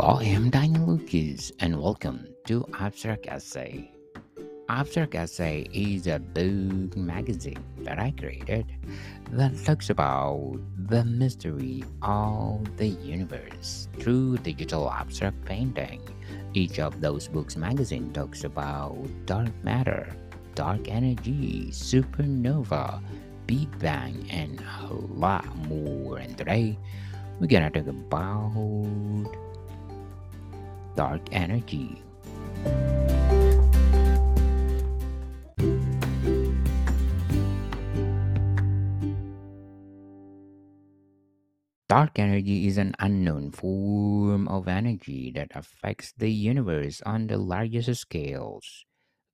I am Daniel Lucas, and welcome to Abstract Essay. Abstract Essay is a book magazine that I created that talks about the mystery of the universe through digital abstract painting. Each of those books magazine talks about dark matter, dark energy, supernova, Big Bang, and a lot more. And today we're gonna talk about dark energy. Dark energy is an unknown form of energy that affects the universe on the largest scales.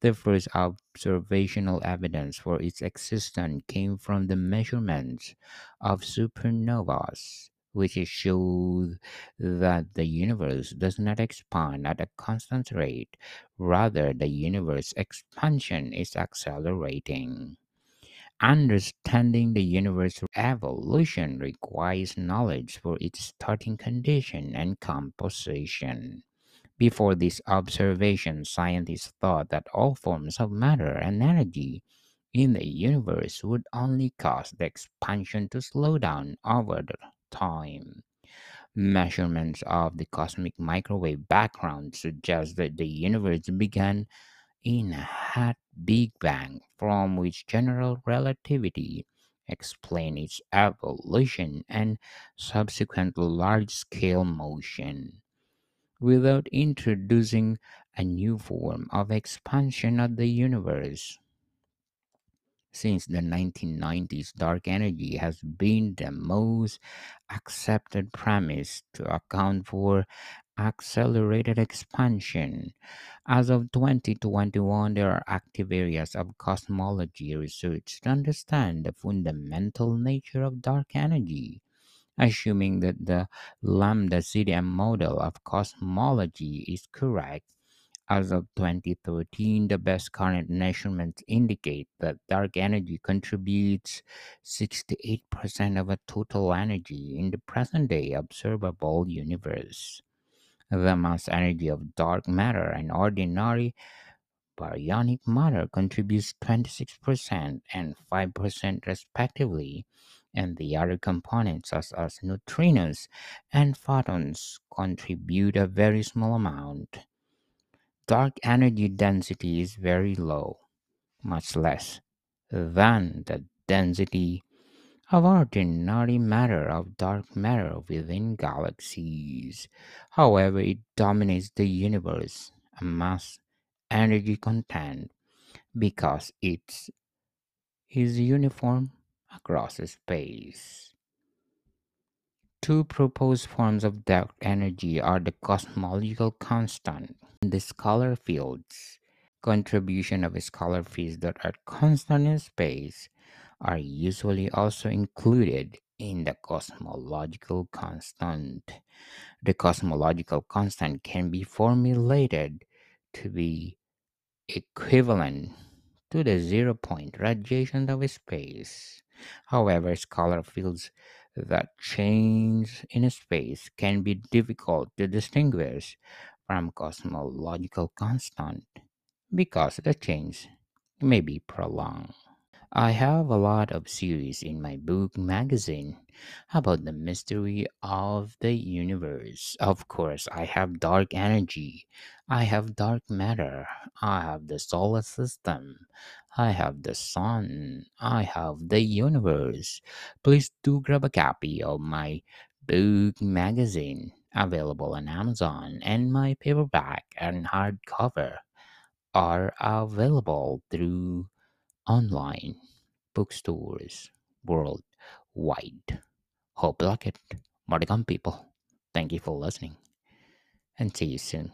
The first observational evidence for its existence came from the measurements of supernovas, which shows that the universe does not expand at a constant rate. Rather, the universe expansion is accelerating. Understanding the universe's evolution requires knowledge for its starting condition and composition. Before this observation, scientists thought that all forms of matter and energy in the universe would only cause the expansion to slow down over the time. Measurements of the cosmic microwave background suggest that the universe began in a hot Big Bang from which general relativity explains its evolution and subsequent large scale motion without introducing a new form of expansion of the universe. Since the 1990s, dark energy has been the most accepted premise to account for accelerated expansion. As of 2021, there are active areas of cosmology research to understand the fundamental nature of dark energy. Assuming that the lambda CDM model of cosmology is correct, as of 2013, the best current measurements indicate that dark energy contributes 68% of the total energy in the present day observable universe. The mass energy of dark matter and ordinary baryonic matter contributes 26% and 5% respectively, and the other components such as neutrinos and photons contribute a very small amount. Dark energy density is very low, much less than the density of ordinary matter of dark matter within galaxies. However, it dominates the universe mass energy content because it is uniform across space. Two proposed forms of dark energy are the cosmological constant the scalar fields. Contribution of scalar fields that are constant in space are usually also included in the cosmological constant. The cosmological constant can be formulated to be equivalent to the zero point radiation of space. However, scalar fields that change in space can be difficult to distinguish from cosmological constant because the change may be prolonged. I have a lot of series in my book magazine about the mystery of the universe. Of course, I have dark energy, I have dark matter, I have the solar system, I have the sun, I have the universe. Please do grab a copy of my book magazine available on Amazon and my paperback and hardcover are available through online bookstores worldwide. Hope you like it. More people. Thank you for listening and see you soon.